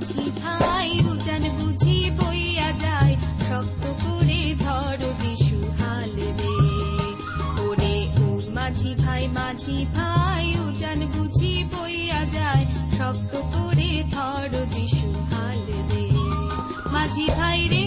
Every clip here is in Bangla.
মাঝি ভাই, উজান বুঝি বইয়া যায়। শক্ত করে ধর যিশু হালবে ওরে ও মাঝি ভাই মাঝি ভাই, উজান বুঝি বইয়া যায়। শক্ত করে ধর যিশু হালবে মাঝি ভাই রে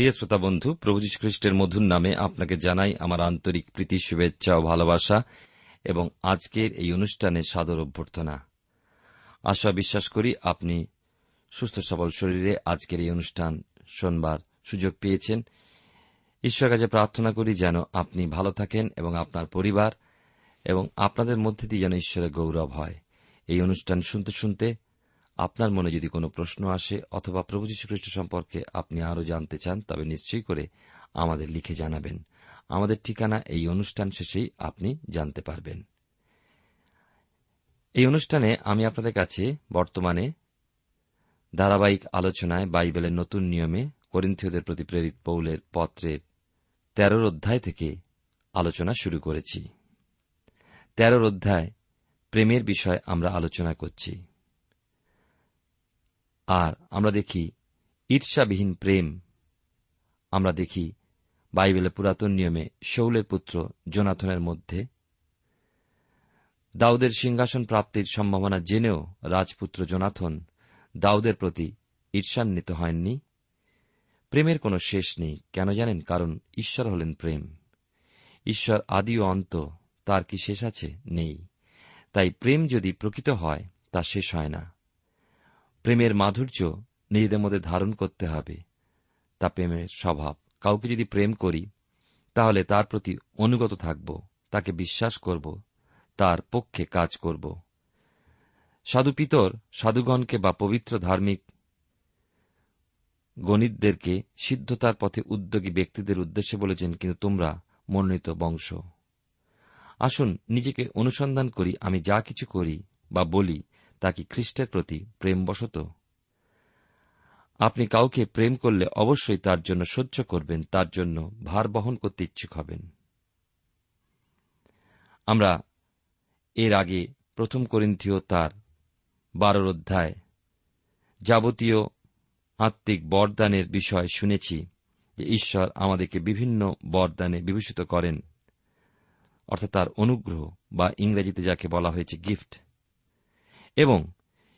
প্রিয় শ্রোতা বন্ধু, প্রভু খ্রিস্টের মধুর নামে আপনাকে জানাই আমার আন্তরিক প্রীতি, শুভেচ্ছা ও ভালোবাসা এবং আজকের এই অনুষ্ঠানে সাদর অভ্যর্থনা। আশা বিশ্বাস করি আপনি সুস্থ সবল শরীরে আজকের এই অনুষ্ঠান শোনবার সুযোগ পেয়েছেন। ঈশ্বর কাছে প্রার্থনা করি যেন আপনি ভালো থাকেন এবং আপনার পরিবার এবং আপনাদের মধ্যে দিয়ে যেন ঈশ্বরের গৌরব হয়। এই অনুষ্ঠান শুনতে শুনতে আপনার মনে যদি কোনো প্রশ্ন আসে অথবা প্রভু যীশু খ্রিস্ট সম্পর্কে আপনি আরও জানতে চান, তবে নিশ্চয়ই করে আমাদের লিখে জানাবেন। আমাদের ঠিকানা এই অনুষ্ঠান শেষেই আপনি জানতে পারবেন। এই অনুষ্ঠানে আমি আপনাদের কাছে বর্তমানে ধারাবাহিক আলোচনায় বাইবেলের নতুন নিয়মে করিন্থীয়দের প্রতি প্রেরিত পৌলের পত্রের তেরোর অধ্যায় থেকে আলোচনা শুরু করেছি। তেরোর অধ্যায় প্রেমের বিষয় আমরা আলোচনা করছি। আর আমরা দেখি ঈর্ষাবিহীন প্রেম। আমরা দেখি বাইবেলের পুরাতন নিয়মে শৌলের পুত্র জোনাথনের মধ্যে। দাউদের সিংহাসন প্রাপ্তির সম্ভাবনা জেনেও রাজপুত্র জোনাথন দাউদের প্রতি ঈর্ষান্বিত হয়ননি। প্রেমের কোনো শেষ নেই, কেন জানেন? কারণ ঈশ্বর হলেন প্রেম। ঈশ্বর আদি ও অন্ত, তার কি শেষ আছে? নেই। তাই প্রেম যদি প্রকৃত হয়, তা শেষ হয় না। প্রেমের মাধুর্য নিজেদের মধ্যে ধারণ করতে হবে। তা প্রেমের স্বভাব। কাউকে যদি প্রেম করি, তাহলে তার প্রতি অনুগত থাকব, তাকে বিশ্বাস করব, তার পক্ষে কাজ করব। সাধু পিতর, সাধুগণকে বা পবিত্র ধার্মিক গণিতদেরকে সিদ্ধতার পথে উদ্যোগী ব্যক্তিদের উদ্দেশ্যে বলেছেন, কিন্তু তোমরা মনোনীত বংশ। আসুন, নিজেকে অনুসন্ধান করি, আমি যা কিছু করি বা বলি তা কি খ্রিস্টের প্রতি প্রেমবশত। আপনি কাউকে প্রেম করলে অবশ্যই তার জন্য সহ্য করবেন, তার জন্য ভার বহন করতে ইচ্ছুক হবেন। আমরা এর আগে প্রথম করিন্থীয় তার বারোর অধ্যায় যাবতীয় আত্মিক বরদানের বিষয় শুনেছি যে ঈশ্বর আমাদেরকে বিভিন্ন বরদানে বিভূষিত করেন, অর্থাৎ তার অনুগ্রহ বা ইংরেজিতে যাকে বলা হয়েছে গিফট এবং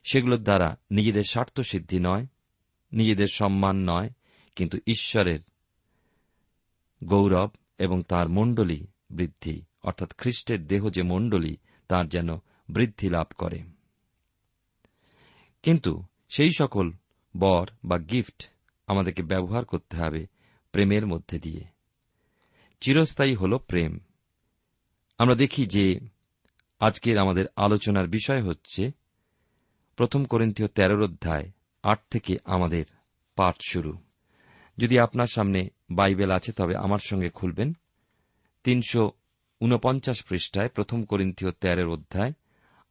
সেগুলোর দ্বারা নিজেদের স্বার্থ সিদ্ধি নয়, নিজেদের সম্মান নয়, কিন্তু ঈশ্বরের গৌরব এবং তার মণ্ডলী বৃদ্ধি, অর্থাৎ খ্রিস্টের দেহ যে মণ্ডলী, তার যেন বৃদ্ধি লাভ করে। কিন্তু সেই সকল বর বা গিফট আমাদেরকে ব্যবহার করতে হবে প্রেমের মধ্যে দিয়ে। চিরস্থায়ী হল প্রেম। আমরা দেখি যে আজকের আমাদের আলোচনার বিষয় হচ্ছে প্রথম করিন্থীয় তেরোর অধ্যায়, আট থেকে আমাদের পাঠ শুরু। যদি আপনার সামনে বাইবেল আছে, তবে আমার সঙ্গে খুলবেন। তিনশো উনপঞ্চাশ পৃষ্ঠায় প্রথম করিন্থীয় তেরোর অধ্যায়,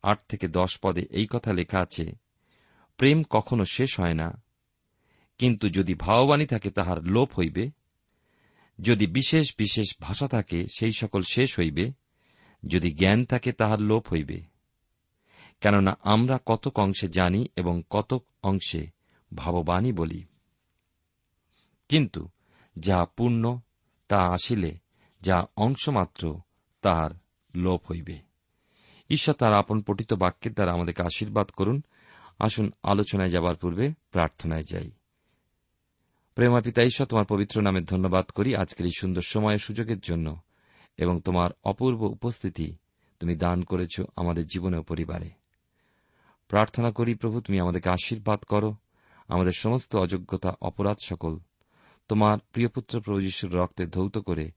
আট থেকে দশ পদে এই কথা লেখা আছে, প্রেম কখনো শেষ হয় না, কিন্তু যদি ভাববাণী থাকে, তাহার লোপ হইবে। যদি বিশেষ বিশেষ ভাষা থাকে, সেই সকল শেষ হইবে। যদি জ্ঞান থাকে, তাহার লোপ হইবে। কেননা আমরা কতক অংশে জানি এবং কতক অংশে ভাববাণী বলি। কিন্তু যা পূর্ণ, তা আসিলে যা অংশমাত্র তাহার লোপ হইবে। ঈশ্বর তার আপন পঠিত বাক্যের দ্বারা আমাদেরকে আশীর্বাদ করুন। আসুন আলোচনায় যাবার পূর্বে প্রার্থনায় যাই। প্রেমা পিতা, ঈশ্বর তোমার পবিত্র নামে ধন্যবাদ করি আজকের এই সুন্দর সময়ের সুযোগের জন্য এবং তোমার অপূর্ব উপস্থিতি তুমি দান করেছ আমাদের জীবনে ও পরিবারে। প্রার্থনা করি প্রভু, তুমি আমাদেরকে আশীর্বাদ করো। আমাদের সমস্ত অযোগ্যতা, অপরাধ সকল তোমার প্রিয়পুত্র প্রভু যিশুর রক্তে ধৌত করে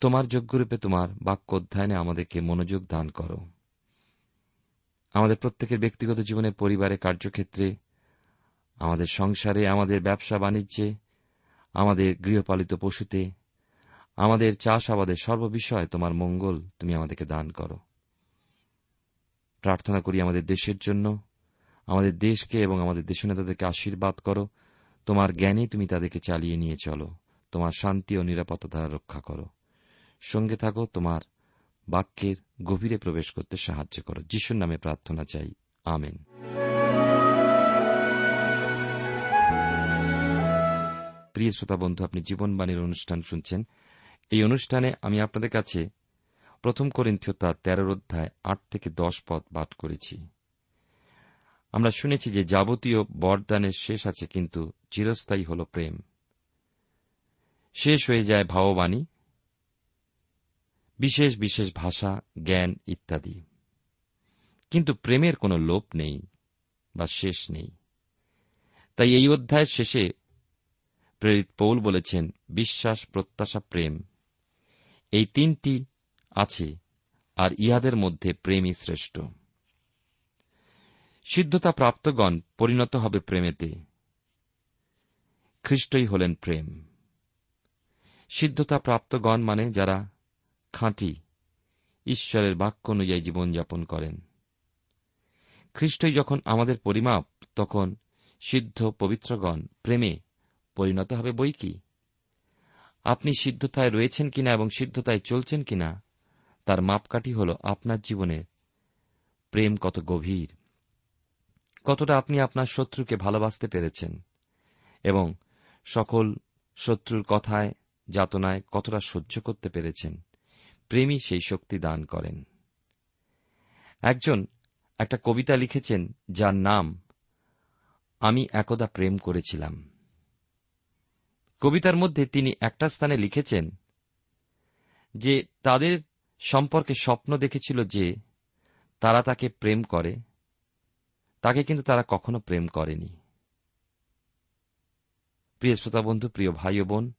তোমার যোগ্যরূপে তোমার বাক্য অধ্যয়নে আমাদেরকে মনোযোগ দান করো। আমাদের প্রত্যেকের ব্যক্তিগত জীবনে, পরিবারে, কার্যক্ষেত্রে, আমাদের সংসারে, আমাদের ব্যবসা বাণিজ্যে, আমাদের গৃহপালিত পশুতে, আমাদের চাষ চাষাবাদের সর্ববিষয়ে তোমার মঙ্গল তুমি আমাদেরকে দান করো। প্রার্থনা করি আমাদের দেশের জন্য। আমাদের দেশকে এবং আমাদের দেশনেতাদেরকে আশীর্বাদ করো। তোমার জ্ঞানে তুমি তাদেরকে চালিয়ে নিয়ে চলো। তোমার শান্তি ও নিরাপত্তা রক্ষা করো। সঙ্গে থাকো, তোমার বাক্যের গভীরে প্রবেশ করতে সাহায্য করো। যিশুর নামে প্রার্থনা চাই। আমেন। প্রিয় শ্রোতা বন্ধু, আপনি জীবনবাণীর অনুষ্ঠান শুনছেন। এই অনুষ্ঠানে আমি আপনাদের কাছে প্রথম করিন্থিয় তার তেরোর অধ্যায় আট থেকে দশ পদ পাঠ করেছি। আমরা শুনেছি যে যাবতীয় বরদানের শেষ আছে, কিন্তু চিরস্থায়ী হল প্রেম। শেষ হয়ে যায় ভাববাণী, বিশেষ বিশেষ ভাষা, জ্ঞান ইত্যাদি। কিন্তু প্রেমের কোনো লোপ নেই বা শেষ নেই। তাই এই অধ্যায়ের শেষে প্রেরিত পৌল বলেছেন, বিশ্বাস, প্রত্যাশা, প্রেম। এই তিনটি আছে আর ইহাদের মধ্যে প্রেমই শ্রেষ্ঠ। সিদ্ধতা প্রাপ্তগণ পরিণত হবে প্রেমেতে। খ্রিস্টই হলেন প্রেম। সিদ্ধতা প্রাপ্তগণ মানে যারা খাঁটি ঈশ্বরের বাক্য অনুযায়ী জীবনযাপন করেন। খ্রিস্টই যখন আমাদের পরিমাপ, তখন সিদ্ধ পবিত্রগণ প্রেমে পরিণত হবে বই কি? আপনি সিদ্ধতায় রয়েছেন কিনা এবং সিদ্ধতায় চলছেন কিনা তার মাপকাঠি হল আপনার জীবনে। প্রেম কত গভীর। কতটা আপনি আপনার শত্রুকে ভালোবাসতে পেরেছেন। এবং সকল শত্রুর কথায়, যাতনায় কতটা সহ্য করতে পেরেছেন। প্রেমই সেই শক্তি দান করেন। একজন একটা কবিতা লিখেছেন যার নাম, আমি একদা প্রেম করেছিলাম। কবিতার মধ্যে তিনি একটা স্থানে লিখেছেন যে, তাদের সম্পর্কে স্বপ্ন দেখেছিল যে তারা তাকে প্রেম করে, তাকে কিন্তু তারা কখনো প্রেম করেনি। প্রিয় শ্রোতা বন্ধু, প্রিয় ভাই বোন,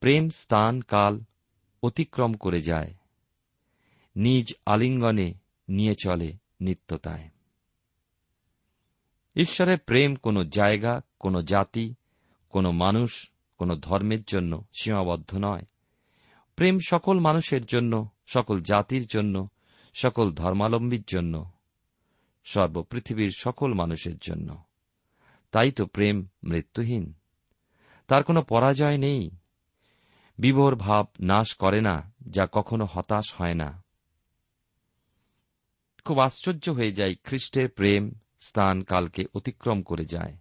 প্রেম স্থান কাল অতিক্রম করে যায়, নিজ আলিঙ্গনে নিয়ে চলে নিত্যতায়। ঈশ্বরের প্রেম কোনো জায়গা, কোনো জাতি, কোনো মানুষ, কোনো ধর্মের জন্য সীমাবদ্ধ নয়। প্রেম সকল মানুষের জন্য, সকল জাতির জন্য, সকল ধর্মাবলম্বীর জন্য সর্বপৃথিবীর সকল মানুষের জন্য। তাই তো প্রেম মৃত্যুহীন। তার কোনো পরাজয় নেই। বিভোর ভাব নাশ করে না, যা কখনো হতাশ হয় না। খুব আশ্চর্য হয়ে যায় খ্রিস্টের প্রেম স্থান কালকে অতিক্রম করে যায়।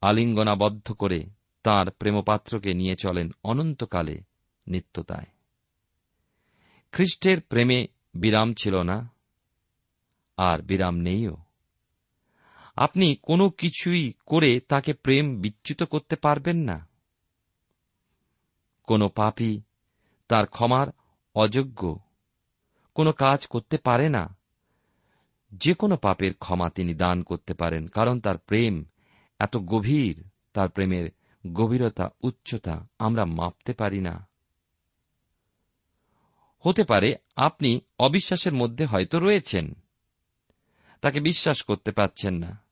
আলিঙ্গনাবদ্ধ করে তার প্রেমপাত্রকে নিয়ে চলেন অনন্তকালে। নিত্যতায়। খ্রিস্টের প্রেমে বিরাম ছিল না, আর বিরাম নেইও। আপনি কোনো কিছুই করে তাকে প্রেম বিচ্যুত করতে পারবেন না। কোন পাপী তার ক্ষমার অযোগ্য। কোনো কাজ করতে পারে না। যে কোনো পাপের ক্ষমা তিনি দান করতে পারেন, কারণ তার প্রেম এত গভীর, তার প্রেমের গভীরতা, উচ্চতা আমরা মাপতে পারি না। হতে পারে আপনি অবিশ্বাসের মধ্যে হয়তো রয়েছেন। তাকে বিশ্বাস করতে পারছেন না।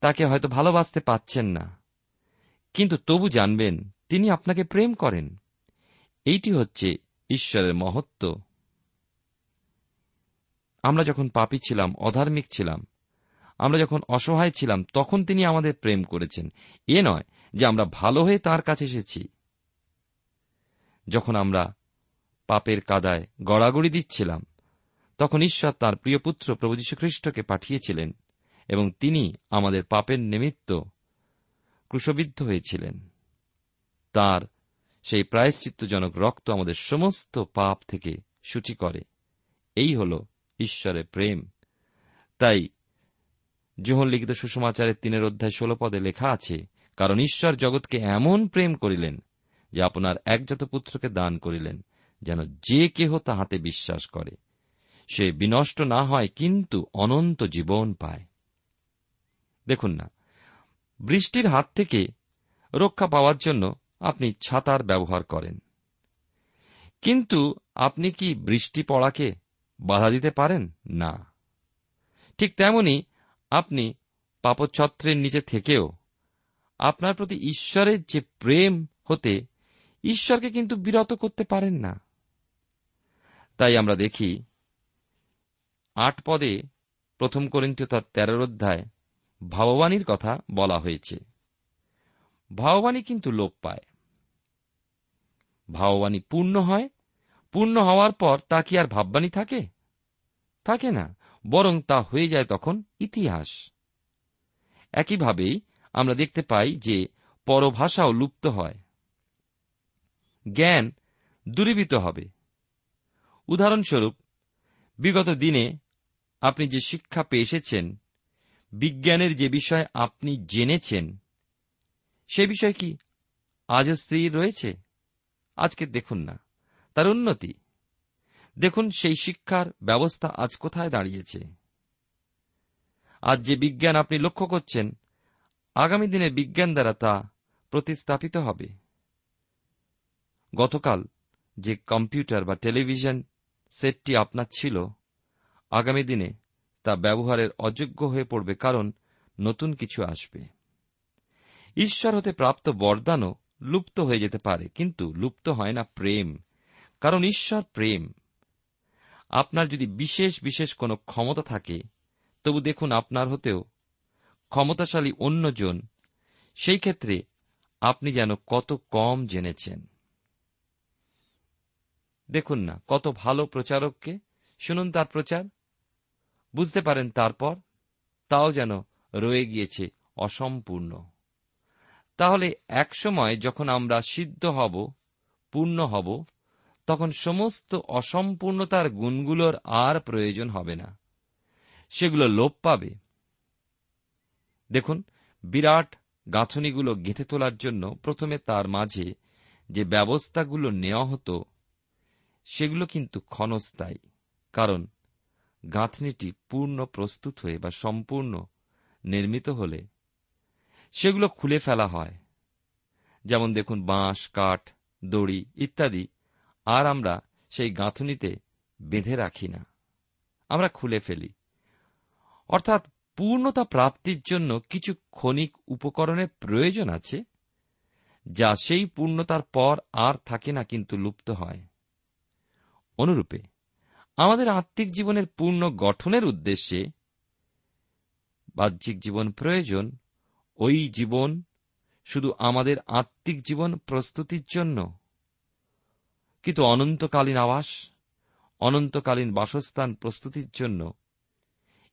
তাকে হয়তো ভালোবাসতে পাচ্ছেন না। কিন্তু তবু জানবেন, তিনি আপনাকে প্রেম করেন। এইটি হচ্ছে ঈশ্বরের মহত্ব। আমরা যখন পাপী ছিলাম, অধার্মিক ছিলাম, আমরা যখন অসহায় ছিলাম, তখন তিনি আমাদের প্রেম করেছেন। এ নয় যে আমরা ভালো হয়ে তার কাছে এসেছি। যখন আমরা পাপের কাদায় গড়াগড়ি দিচ্ছিলাম। তখন ঈশ্বর তার প্রিয় পুত্র প্রভু পাঠিয়েছিলেন এবং তিনি আমাদের পাপের নিমিত্ত ক্রুশবিদ্ধ হয়েছিলেন। তার সেই প্রায়শ্চিত্তজনক রক্ত আমাদের সমস্ত পাপ থেকে সূচি করে। এই হল ঈশ্বরের প্রেম। তাই যোহন লিখিত সুষমাচারের তিনের অধ্যায় ষোল পদে লেখা আছে, কারণ ঈশ্বর জগৎকে এমন প্রেম করিলেন যে আপনার একজাত পুত্রকে দান করিলেন। যেন যে কেহ তাহাতে বিশ্বাস করে। সে বিনষ্ট না হয়, কিন্তু অনন্ত জীবন পায়। দেখুন না, বৃষ্টির হাত থেকে রক্ষা পাওয়ার জন্য আপনি ছাতার ব্যবহার করেন। কিন্তু আপনি কি বৃষ্টি পড়াকে বাধা দিতে পারেন? না। ঠিক তেমনি আপনি পাপছত্রের নিচে থেকেও আপনার প্রতি ঈশ্বরের যে প্রেম হতে ঈশ্বরকে কিন্তু বিরত করতে পারেন না। তাই আমরা দেখি, আট পদে প্রথম করিন্তীয় তার তেরোর অধ্যায় ভাববাণীর কথা বলা হয়েছে। ভাববাণী কিন্তু লোপ পায়। ভাববাণী পূর্ণ হয়, পূর্ণ হওয়ার পর তা কি আর ভাববাণী থাকে? থাকে না, বরং তা হয়ে যায় তখন ইতিহাস। একইভাবেই আমরা দেখতে পাই যে পরভাষাও লুপ্ত হয়। জ্ঞান দূরীভূত হবে। উদাহরণস্বরূপ, বিগত দিনে আপনি যে শিক্ষা পেয়ে এসেছেন, বিজ্ঞানের যে বিষয় আপনি জেনেছেন, সে বিষয় কি আজও স্থির রয়েছে? আজকে দেখুন না, তার উন্নতি। দেখুন সেই শিক্ষার ব্যবস্থা আজ কোথায় দাঁড়িয়েছে। আজ যে বিজ্ঞান আপনি লক্ষ্য করছেন, আগামী দিনে বিজ্ঞান দ্বারা তা প্রতিস্থাপিত হবে। গতকাল যে কম্পিউটার বা টেলিভিশন সেটটি আপনার ছিল। আগামী দিনে তা ব্যবহারের অযোগ্য হয়ে পড়বে কারণ নতুন কিছু আসবে। ঈশ্বর হতে প্রাপ্ত বরদানও লুপ্ত হয়ে যেতে পারে, কিন্তু লুপ্ত হয় না প্রেম, কারণ ঈশ্বর প্রেম। আপনার যদি বিশেষ বিশেষ কোনো ক্ষমতা থাকে, তবু দেখুন আপনার হতেও ক্ষমতাশালী অন্যজন, সেই ক্ষেত্রে আপনি যেন কত কম জেনেছেন। দেখুন না, কত ভালো প্রচারককে। শুনুন তার প্রচার। বুঝতে পারেন তারপর, তাও যেন রয়ে গিয়েছে অসম্পূর্ণ। তাহলে একসময় যখন আমরা সিদ্ধ হব, পূর্ণ হব, তখন সমস্ত অসম্পূর্ণতার গুণগুলোর আর প্রয়োজন হবে না। সেগুলো লোপ পাবে। দেখুন, বিরাট গাঁথনিগুলো গেঁথে তোলার জন্য প্রথমে তার মাঝে যে ব্যবস্থাগুলো নেওয়া হতো সেগুলো কিন্তু ক্ষণস্থায়ী। কারণ গাঁথনিটি পূর্ণ প্রস্তুত হয়ে বা সম্পূর্ণ নির্মিত হলে সেগুলো খুলে ফেলা হয়। যেমন দেখুন বাঁশ, কাঠ, দড়ি ইত্যাদি আর আমরা সেই গাঁথনিতে বেঁধে রাখি না। আমরা খুলে ফেলি। অর্থাৎ পূর্ণতা প্রাপ্তির জন্য কিছু ক্ষণিক উপকরণের প্রয়োজন আছে, যা সেই পূর্ণতার পর আর থাকে না কিন্তু লুপ্ত হয়। অনুরূপে। আমাদের আত্মিক জীবনের পূর্ণ গঠনের উদ্দেশ্যে বাহ্যিক জীবন প্রয়োজন, ওই জীবন শুধু আমাদের আত্মিক জীবন প্রস্তুতির জন্য। কিন্তু অনন্তকালীন আবাস, অনন্তকালীন বাসস্থান প্রস্তুতির জন্য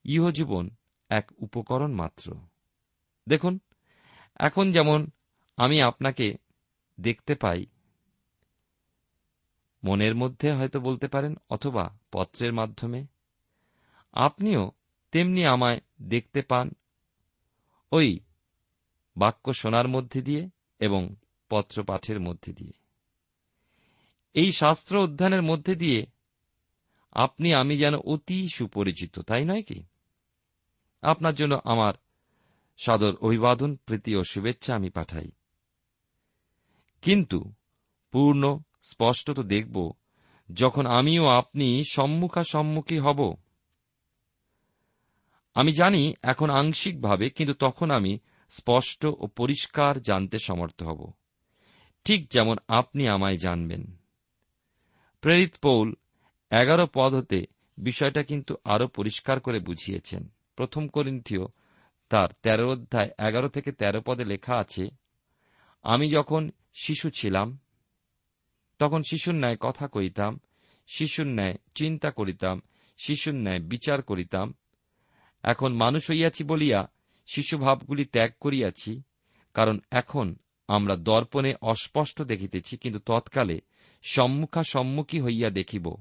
ইহজীবন এক উপকরণ মাত্র। দেখুন, এখন যেমন আমি আপনাকে দেখতে পাই মনের মধ্যে হয়তো বলতে পারেন অথবা পত্রের মাধ্যমে। আপনিও তেমনি আমায় দেখতে পান। ওই বাক্য শোনার মধ্যে দিয়ে এবং পত্র পাঠের মধ্যে দিয়ে। এই শাস্ত্র অধ্যয়নের মধ্যে দিয়ে আপনি আমি যেন অতি সুপরিচিত, তাই নয় কি? আপনার জন্য আমার সাদর অভিবাদন, প্রীতি ও শুভেচ্ছা আমি পাঠাই। কিন্তু পূর্ণ স্পষ্ট তো দেখব, যখন আমিও আপনি সম্মুখাসম্মুখী হব। আমি জানি এখন আংশিকভাবে, কিন্তু তখন আমি স্পষ্ট ও পরিষ্কার জানতে সমর্থ হব। ঠিক যেমন আপনি আমায় জানবেন। প্রেরিত পৌল এগারো পদ হতে বিষয়টা কিন্তু আরও পরিষ্কার করে বুঝিয়েছেন। প্রথম করিন্থীয় তার তেরো অধ্যায় এগারো থেকে তেরো পদে লেখা আছে, আমি যখন শিশু ছিলাম তখন শিশুর ন্যায় কথা কইতাম শিশুর ন্যায় চিন্তা করিতাম, শিশুর ন্যায় বিচার করিতাম। এখন মানুষ হইয়াছি বলিয়া শিশুভাবগুলি ত্যাগ করিয়াছি, কারণ এখন আমরা দর্পণে অস্পষ্ট দেখিতেছি, কিন্তু তৎকালে সম্মুখা সম্মুখী হইয়া দেখিব।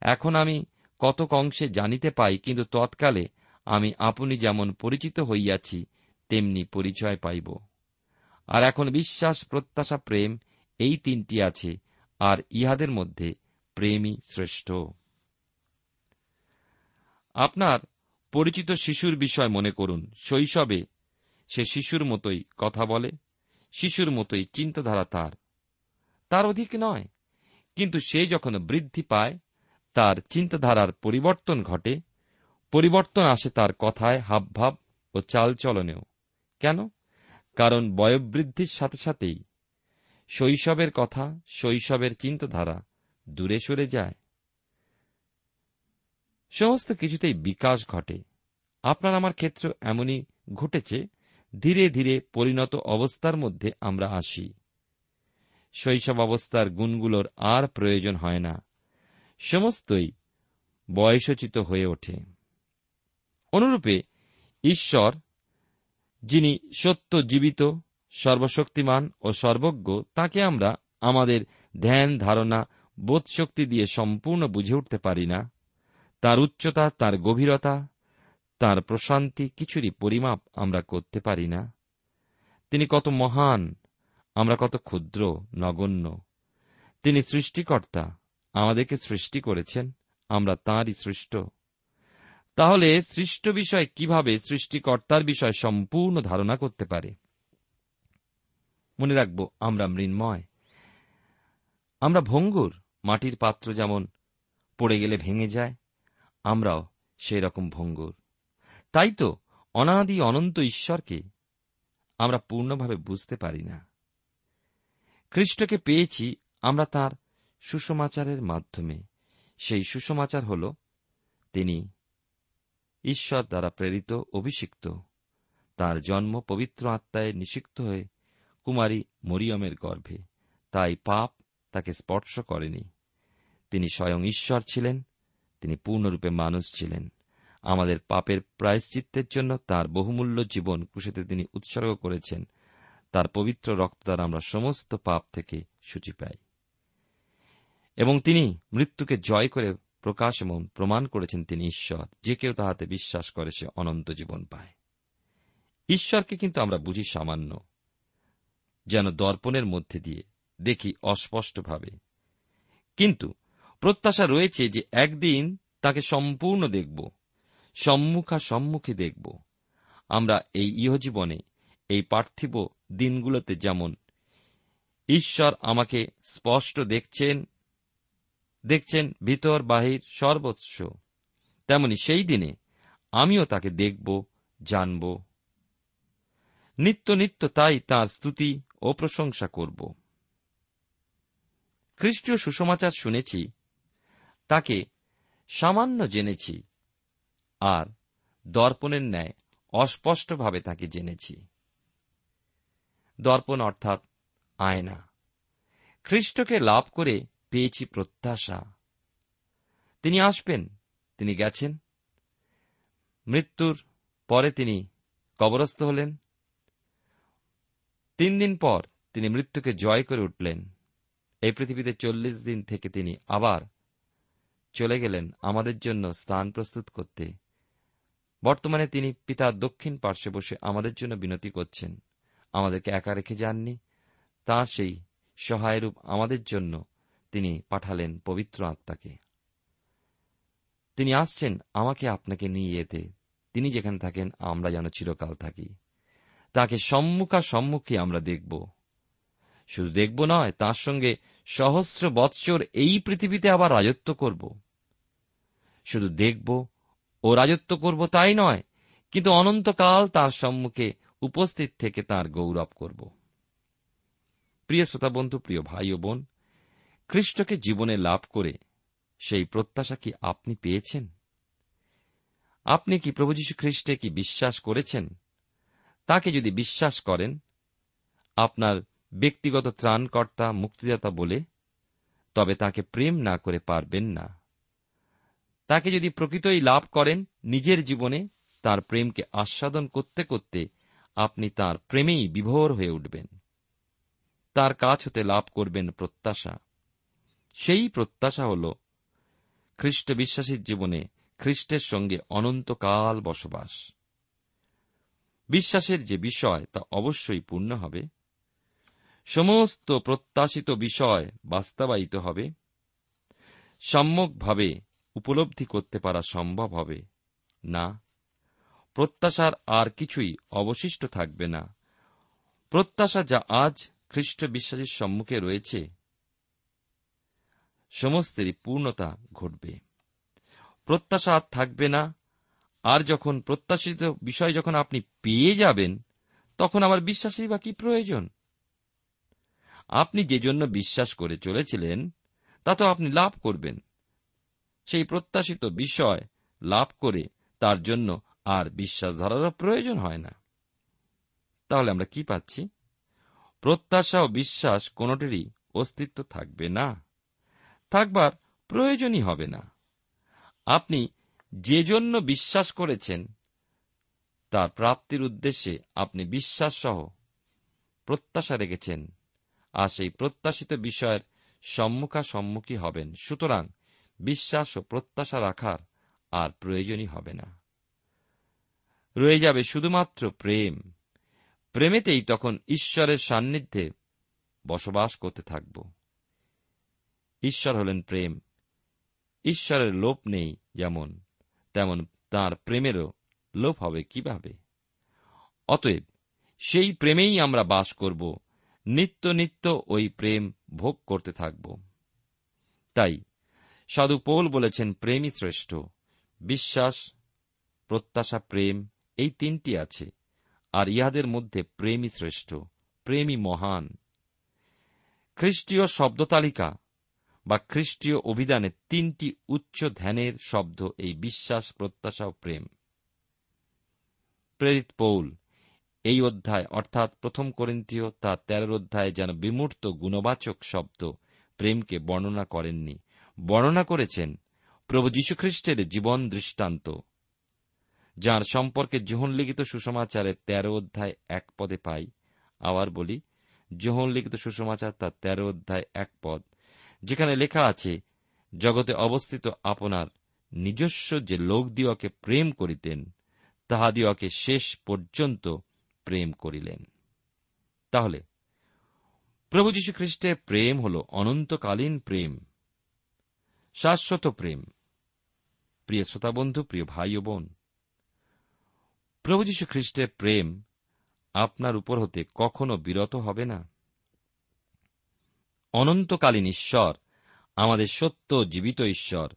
এখন আমি কতক অংশে জানিতে পাই, কিন্তু তৎকালে আমি আপনি যেমন পরিচিত হইয়াছি, তেমনি পরিচয় পাইব। আর এখন বিশ্বাস, প্রত্যাশা, প্রেম এই তিনটি আছে আর ইহাদের মধ্যে প্রেমই শ্রেষ্ঠ। আপনার পরিচিত শিশুর বিষয় মনে করুন। শৈশবে সে শিশুর মতোই কথা বলে, শিশুর মতোই চিন্তাধারা তার। তার অধিক নয়, কিন্তু সে যখন বৃদ্ধি পায়, তার চিন্তাধারার পরিবর্তন ঘটে, পরিবর্তন আসে তার কথায় হাবভাব ও চালচলনেও। কেন? কারণ বয়োবৃদ্ধির সাথে সাথেই শৈশবের কথা, শৈশবের চিন্তাধারা দূরে সরে যায়। সমস্ত কিছুতেই বিকাশ ঘটে। আপনার আমার ক্ষেত্র এমনই ঘটেছে, ধীরে ধীরে পরিণত অবস্থার মধ্যে আমরা আসি। শৈশব অবস্থার গুণগুলোর আর প্রয়োজন হয় না। সমস্তই বয়সোচিত হয়ে ওঠে। অনুরূপে ঈশ্বর, যিনি সত্য জীবিত সর্বশক্তিমান ও সর্বজ্ঞ, তাকে আমরা আমাদের ধ্যান, ধারণা, বোধশক্তি দিয়ে সম্পূর্ণ বুঝে উঠতে পারি না। তার উচ্চতা, তার গভীরতা, তার প্রশান্তি কিছুরই পরিমাপ আমরা করতে পারি না। তিনি কত মহান, আমরা কত ক্ষুদ্র, নগণ্য। তিনি সৃষ্টিকর্তা, আমাদেরকে সৃষ্টি করেছেন, আমরা তাঁরই সৃষ্ট। তাহলে সৃষ্ট বিষয় কীভাবে সৃষ্টিকর্তার বিষয় সম্পূর্ণ ধারণা করতে পারে? মনে রাখব, আমরা মৃন্ময়। আমরা ভঙ্গুর, মাটির পাত্র যেমন পড়ে গেলে ভেঙে যায়, আমরাও সেই রকম ভঙ্গুর। তাই তো অনাদি অনন্ত ঈশ্বরকে আমরা পূর্ণভাবে বুঝতে পারি না। খ্রিস্টকে পেয়েছি আমরা তার সুসমাচারের মাধ্যমে। সেই সুসমাচার হল, তিনি ঈশ্বর দ্বারা প্রেরিত, অভিষিক্ত। তার জন্ম পবিত্র আত্মায় নিষিক্ত হয়ে কুমারী মরিয়মের গর্ভে। তাই পাপ তাকে স্পর্শ করেনি। তিনি স্বয়ং ঈশ্বর ছিলেন, তিনি পূর্ণরূপে মানুষ ছিলেন। আমাদের পাপের প্রায়শ্চিত্তের জন্য তার বহুমূল্য জীবন কুশিতে তিনি উৎসর্গ করেছেন। তার পবিত্র রক্ত দ্বারা আমরা সমস্ত পাপ থেকে সূচি পাই। এবং তিনি মৃত্যুকে জয় করে প্রকাশ এবং প্রমাণ করেছেন তিনি ঈশ্বর। যে কেউ তাহাতে বিশ্বাস করে সে অনন্ত জীবন পায়। ঈশ্বরকে কিন্তু আমরা বুঝি সামান্য। যেন দর্পণের মধ্যে দিয়ে দেখি অস্পষ্টভাবে। কিন্তু প্রত্যাশা রয়েছে যে একদিন তাকে সম্পূর্ণ দেখব, সম্মুখা সম্মুখী দেখব। আমরা এই ইহজীবনে এই পার্থিব দিনগুলোতে যেমন ঈশ্বর আমাকে স্পষ্ট দেখছেন দেখছেন ভিতর বাহির সর্বস্ব, তেমনি সেই দিনে আমিও তাকে দেখব, জানব। নিত্য নিত্য তাই তাঁর স্তুতি ও প্রশংসা করব। খ্রিস্টীয় সুসমাচার শুনেছি, তাকে সামান্য জেনেছি, আর দর্পণের ন্যায় অস্পষ্টভাবে তাকে জেনেছি। দর্পণ অর্থাৎ আয়না। খ্রিস্টকে লাভ করে পেয়েছি প্রত্যাশা। তিনি আসবেন, তিনি গেছেন, মৃত্যুর পরে তিনি কবরস্থ হলেন তিন দিন পর তিনি মৃত্যুকে জয় করে উঠলেন। এই পৃথিবীতে চল্লিশ দিন থেকে তিনি আবার চলে গেলেন আমাদের জন্য স্থান প্রস্তুত করতে। বর্তমানে তিনি পিতার দক্ষিণ পার্শ্বে বসে আমাদের জন্য বিনতি করছেন। আমাদেরকে একা রেখে যাননি। তাঁর সেই সহায়রূপ আমাদের জন্য তিনি পাঠালেন পবিত্র আত্মাকে। তিনি আসছেন আমাকে আপনাকে নিয়ে যেতে। তিনি যেখানে থাকেন, আমরা যেন চিরকাল থাকি। তাকে সম্মুখা সম্মুখে আমরা দেখব। শুধু দেখব নয়, তার সঙ্গে সহস্র বৎসর এই পৃথিবীতে আবার রাজত্ব করব। শুধু দেখব ও রাজত্ব করব তাই নয়, কিন্তু অনন্তকাল তার সম্মুখে উপস্থিত থেকে তার গৌরব করব। প্রিয় শ্রোতা বন্ধু, প্রিয় ভাই ও বোন, খ্রিস্টকে জীবনে লাভ করে সেই প্রত্যাশা কি আপনি পেয়েছেন? আপনি কি প্রভু যীশু খ্রিস্টে কি বিশ্বাস করেছেন? তাকে যদি বিশ্বাস করেন, আপনার ব্যক্তিগত ত্রাণকর্তা, মুক্তিদাতা বলে, তবে তাকে প্রেম না করে পারবেন না। তাকে যদি প্রকৃতই লাভ করেন নিজের জীবনে, তার প্রেমকে আস্বাদন করতে করতে আপনি তার প্রেমেই বিভোর হয়ে উঠবেন। তার কাছ হতে লাভ করবেন প্রত্যাশা। সেই প্রত্যাশা হল খ্রিস্ট বিশ্বাসীর জীবনে খ্রিস্টের সঙ্গে অনন্তকাল বসবাস। বিশ্বাসের যে বিষয়, তা অবশ্যই পূর্ণ হবে। সমস্ত প্রত্যাশিত বিষয় বাস্তবায়িত হবে। সম্যকভাবে উপলব্ধি করতে পারা সম্ভব হবে। না, প্রত্যাশার আর কিছুই অবশিষ্ট থাকবে না। প্রত্যাশা যা আজ খ্রিস্ট বিশ্বাসীর সম্মুখে রয়েছে, সমস্তেরই পূর্ণতা ঘটবে। প্রত্যাশা আর থাকবে না আর যখন প্রত্যাশিত বিষয় যখন আপনি পেয়ে যাবেন, তখন আমার বিশ্বাসী বা কি প্রয়োজন? আপনি যে জন্য বিশ্বাস করে চলেছিলেন, তা তো আপনি লাভ করবেন। সেই প্রত্যাশিত বিষয় লাভ করে তার জন্য আর বিশ্বাস ধরারও প্রয়োজন হয় না। তাহলে আমরা কি পাচ্ছি? প্রত্যাশা ও বিশ্বাস কোনটিরই অস্তিত্ব থাকবে না। থাকবার প্রয়োজনই হবে না। আপনি যে জন্য বিশ্বাস করেছেন, তার প্রাপ্তির উদ্দেশ্যে আপনি বিশ্বাস সহ প্রত্যাশা রেখেছেন, আর সেই প্রত্যাশিত বিষয়ের সম্মুখা সম্মুখী হবেন। সুতরাং বিশ্বাস ও প্রত্যাশা রাখার আর প্রয়োজনই হবে না। রয়ে যাবে শুধুমাত্র প্রেম। প্রেমেতেই তখন ঈশ্বরের সান্নিধ্যে বসবাস করতে থাকব। ঈশ্বর হলেন প্রেম। ঈশ্বরের লোপ নেই যেমন তেমন তার প্রেমেরও লোপ হবে কীভাবে? অতএব সেই প্রেমেই আমরা বাস করব, নিত্য নিত্য ওই প্রেম ভোগ করতে থাকব। তাই সাধু পৌল বলেছেন, প্রেমই শ্রেষ্ঠ, বিশ্বাস, প্রত্যাশা, প্রেম, এই তিনটি আছে, আর ইহাদের মধ্যে প্রেমই শ্রেষ্ঠ, প্রেমই মহান। খ্রিস্টীয় শব্দতালিকা বা খ্রিস্টীয় অভিধানে তিনটি উচ্চ ধ্যানের শব্দ এই বিশ্বাস, প্রত্যাশা ও প্রেম। প্রেরিত পৌল, এই অধ্যায়, অর্থাৎ প্রথম করিন্তীয় তার তেরোর অধ্যায়ে যেন বিমূর্ত গুণবাচক শব্দ, প্রেমকে বর্ণনা করেননি। বর্ণনা করেছেন, প্রভু যীশুখ্রিস্টের জীবন দৃষ্টান্ত যার সম্পর্কে জোহন লিখিত তেরো অধ্যায় এক পদে পাই। আবার বলি, জোহন লিখিত সুসমাচার তার তেরো অধ্যায় এক পদ যেখানে লেখা আছে, জগতে অবস্থিত আপনার নিজস্ব যে লোক দিওকে প্রেম করিতেন তাহাদিওকে শেষ পর্যন্ত প্রেম করিলেন। তাহলে, প্রভু যীশু খ্রিস্টের প্রেম হল অনন্তকালীন প্রেম, শাশ্বত প্রেম। প্রিয় শ্রোতাবন্ধু, প্রিয় ভাই ও বোন, প্রভু যীশু খ্রিস্টের প্রেম আপনার উপর হতে কখনো বিরত হবে না। অনন্তকালীন ঈশ্বর, আমাদের সত্য জীবিত ঈশ্বর,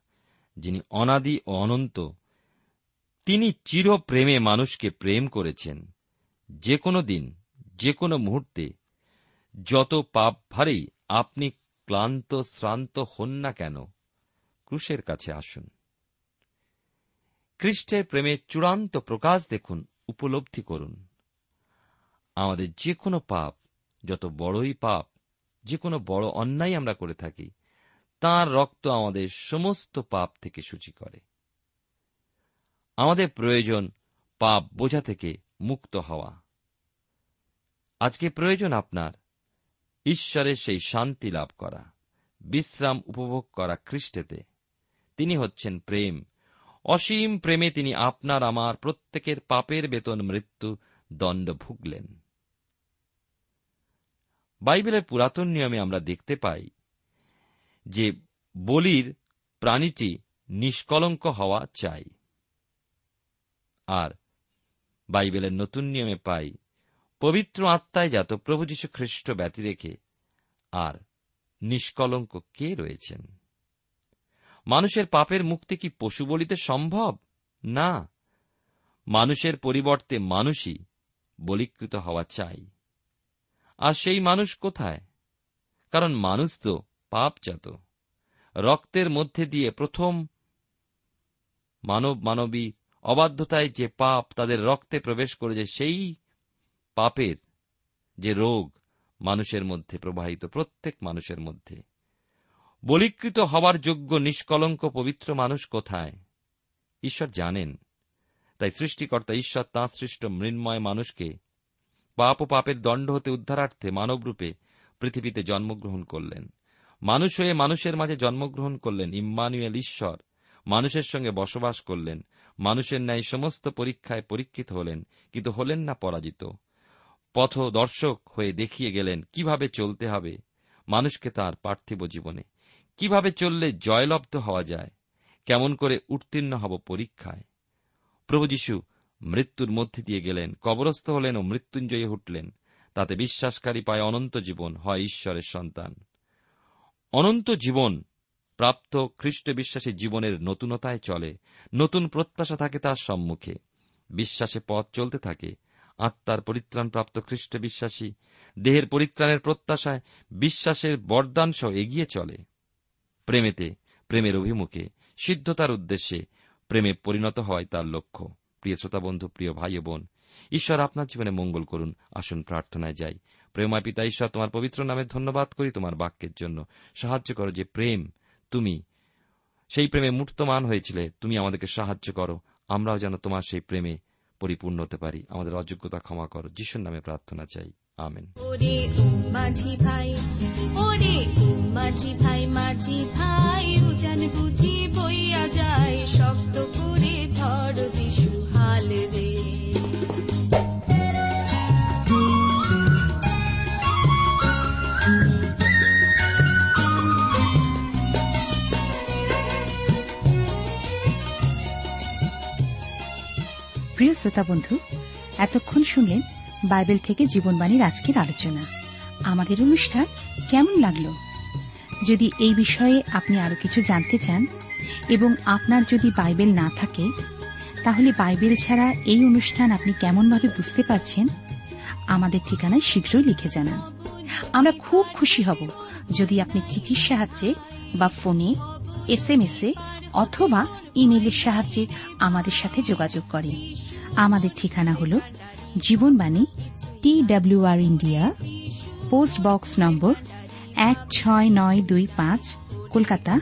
যিনি অনাদি ও অনন্ত, তিনি চির প্রেমে মানুষকে প্রেম করেছেন। যে কোনো দিন, যে কোনো মুহূর্তে, যত পাপ ভারেই আপনি ক্লান্ত, শ্রান্ত হন না কেন, ক্রুশের কাছে আসুন। খ্রিস্টের প্রেমে চূড়ান্ত প্রকাশ দেখুন, উপলব্ধি করুন। আমাদের যে কোনো পাপ, যত বড়ই পাপ যে কোনো বড় অন্যায় আমরা করে থাকি, তার রক্ত আমাদের সমস্ত পাপ থেকে সূচি করে। আমাদের প্রয়োজন পাপ বোঝা থেকে মুক্ত হওয়া। আজকে প্রয়োজন আপনার ঈশ্বরের সেই শান্তি লাভ করা, বিশ্রাম উপভোগ করা খ্রিস্টেতে। তিনি হচ্ছেন প্রেম। অসীম প্রেমে তিনি আপনার আমার প্রত্যেকের পাপের বেতন মৃত্যু দণ্ড ভুগলেন। বাইবেলের পুরাতন নিয়মে আমরা দেখতে পাই যে বলির প্রাণীটি নিষ্কলঙ্ক হওয়া চাই। আর বাইবেলের নতুন নিয়মে পাই, পবিত্র আত্মায় যাত প্রভু যীশু খ্রিস্ট ব্যতি রেখে আর নিষ্কলঙ্ক কে রয়েছেন? মানুষের পাপের মুক্তি কি পশু বলিতে সম্ভব? না। মানুষের পরিবর্তে মানুষই বলিকৃত হওয়া চাই। আর সেই মানুষ কোথায়? কারণ মানুষ তো পাপজাত। রক্তের মধ্যে দিয়ে প্রথম মানব মানবী অবাধ্যতায় যে পাপ তাদের রক্তে প্রবেশ করেছে, সেই পাপের যে রোগ মানুষের মধ্যে প্রবাহিত, প্রত্যেক মানুষের মধ্যে। বলিকৃত হবার যোগ্য নিষ্কলঙ্ক পবিত্র মানুষ কোথায়? ঈশ্বর জানেন। তাই সৃষ্টিকর্তা ঈশ্বর তাঁর সৃষ্ট মৃন্ময় মানুষকে পাপ ও পাপের দণ্ড হতে উদ্ধারার্থে মানবরূপে পৃথিবীতে জন্মগ্রহণ করলেন। মানুষ হয়ে মানুষের মাঝে জন্মগ্রহণ করলেন ইম্মানুয়েল ঈশ্বর। মানুষের সঙ্গে বসবাস করলেন। মানুষের ন্যায় সমস্ত পরীক্ষায় পরীক্ষিত হলেন, কিন্তু হলেন না পরাজিত। পথ দর্শক হয়ে দেখিয়ে গেলেন, কীভাবে চলতে হবে মানুষকে তার পার্থিব জীবনে? কীভাবে চললে জয়লব্ধ হওয়া যায়? কেমন করে উত্তীর্ণ হব পরীক্ষায়? প্রভু যীশু মৃত্যুর মধ্যে দিয়ে গেলেন, কবরস্থ হলেন ও মৃত্যুঞ্জয়ী উঠলেন। তাতে বিশ্বাসকারী পায় অনন্ত জীবন, হয় ঈশ্বরের সন্তান। অনন্ত জীবন প্রাপ্ত খ্রিস্ট বিশ্বাসী জীবনের নতুনতায় চলে, নতুন প্রত্যাশা থাকে তার সম্মুখে। বিশ্বাসে পথ চলতে থাকে, আত্মার পরিত্রাণপ্রাপ্ত খ্রিস্ট বিশ্বাসী দেহের পরিত্রাণের প্রত্যাশায় বিশ্বাসের বরদান সহ এগিয়ে চলে। প্রেমেতে, প্রেমের অভিমুখে, সিদ্ধতার উদ্দেশ্যে প্রেমে পরিণত হয় তার লক্ষ্য। প্রিয় শ্রোতা বন্ধু প্রিয় ভাই বোন, ঈশ্বর আপনার জীবনে মঙ্গল করুন, আসুন প্রার্থনায় যাই। প্রেমা পিতা, ঈশ্বর, তোমার পবিত্র নামে ধন্যবাদ করি তোমার বাক্যের জন্য। সাহায্য করো যে প্রেম তুমি, সেই প্রেমে মূর্তমান হয়েছিলে, তুমি আমাদেরকে সাহায্য করো। আমরাও যেন তোমার সেই প্রেমে পরিপূর্ণ হতে পারি। আমাদের অযোগ্যতা ক্ষমা করো। যিশুর নামে প্রার্থনা চাই। আমেন। শক্ত করে ধর যিশু। প্রিয় শ্রোতা বন্ধু, এতক্ষণ শুনলেন বাইবেল থেকে জীবনবাণীর আজকের আলোচনা। আমাদের অনুষ্ঠান কেমন লাগল? যদি এই বিষয়ে আপনি আরও কিছু জানতে চান এবং আপনার যদি বাইবেল না থাকে তাহলে বাইবেল ছাড়া এই অনুষ্ঠান আপনি কেমনভাবে বুঝতে পারছেন? আমাদের ঠিকানায় শীঘ্রই লিখে জানান। আমরা খুব খুশি হব যদি আপনি চিঠির সাহায্যে বা ফোনে এস এম এস এ অথবা ইমেলের সাহায্যে আমাদের সাথে যোগাযোগ করেন। আমাদের ঠিকানা হল Jibanbani T W R India, post box number এক ছয় নয় দুই পাঁচ, কলকাতা,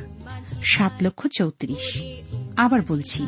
সাত লক্ষ চৌত্রিশ। আবার বলছি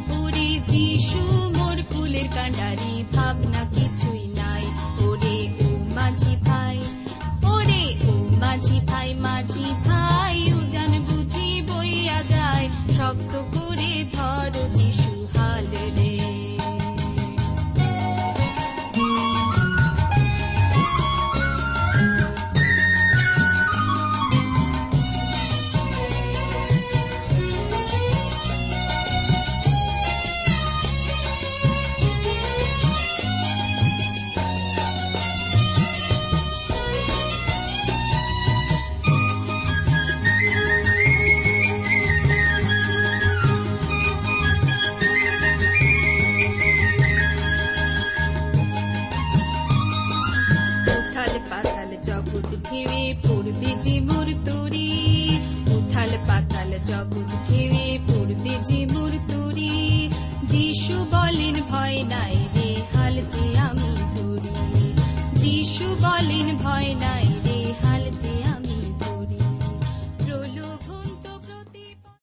ওরে যিশু মোর কুলের কাণ্ডারি ভাবনা কিছুই নাই। ওরে ও মাঝি ভাই, ওরে ও মাঝি ভাই মাঝি ভাই, উজান বুঝি বইয়া যায়। শক্ত করে ধরো যিশু হাল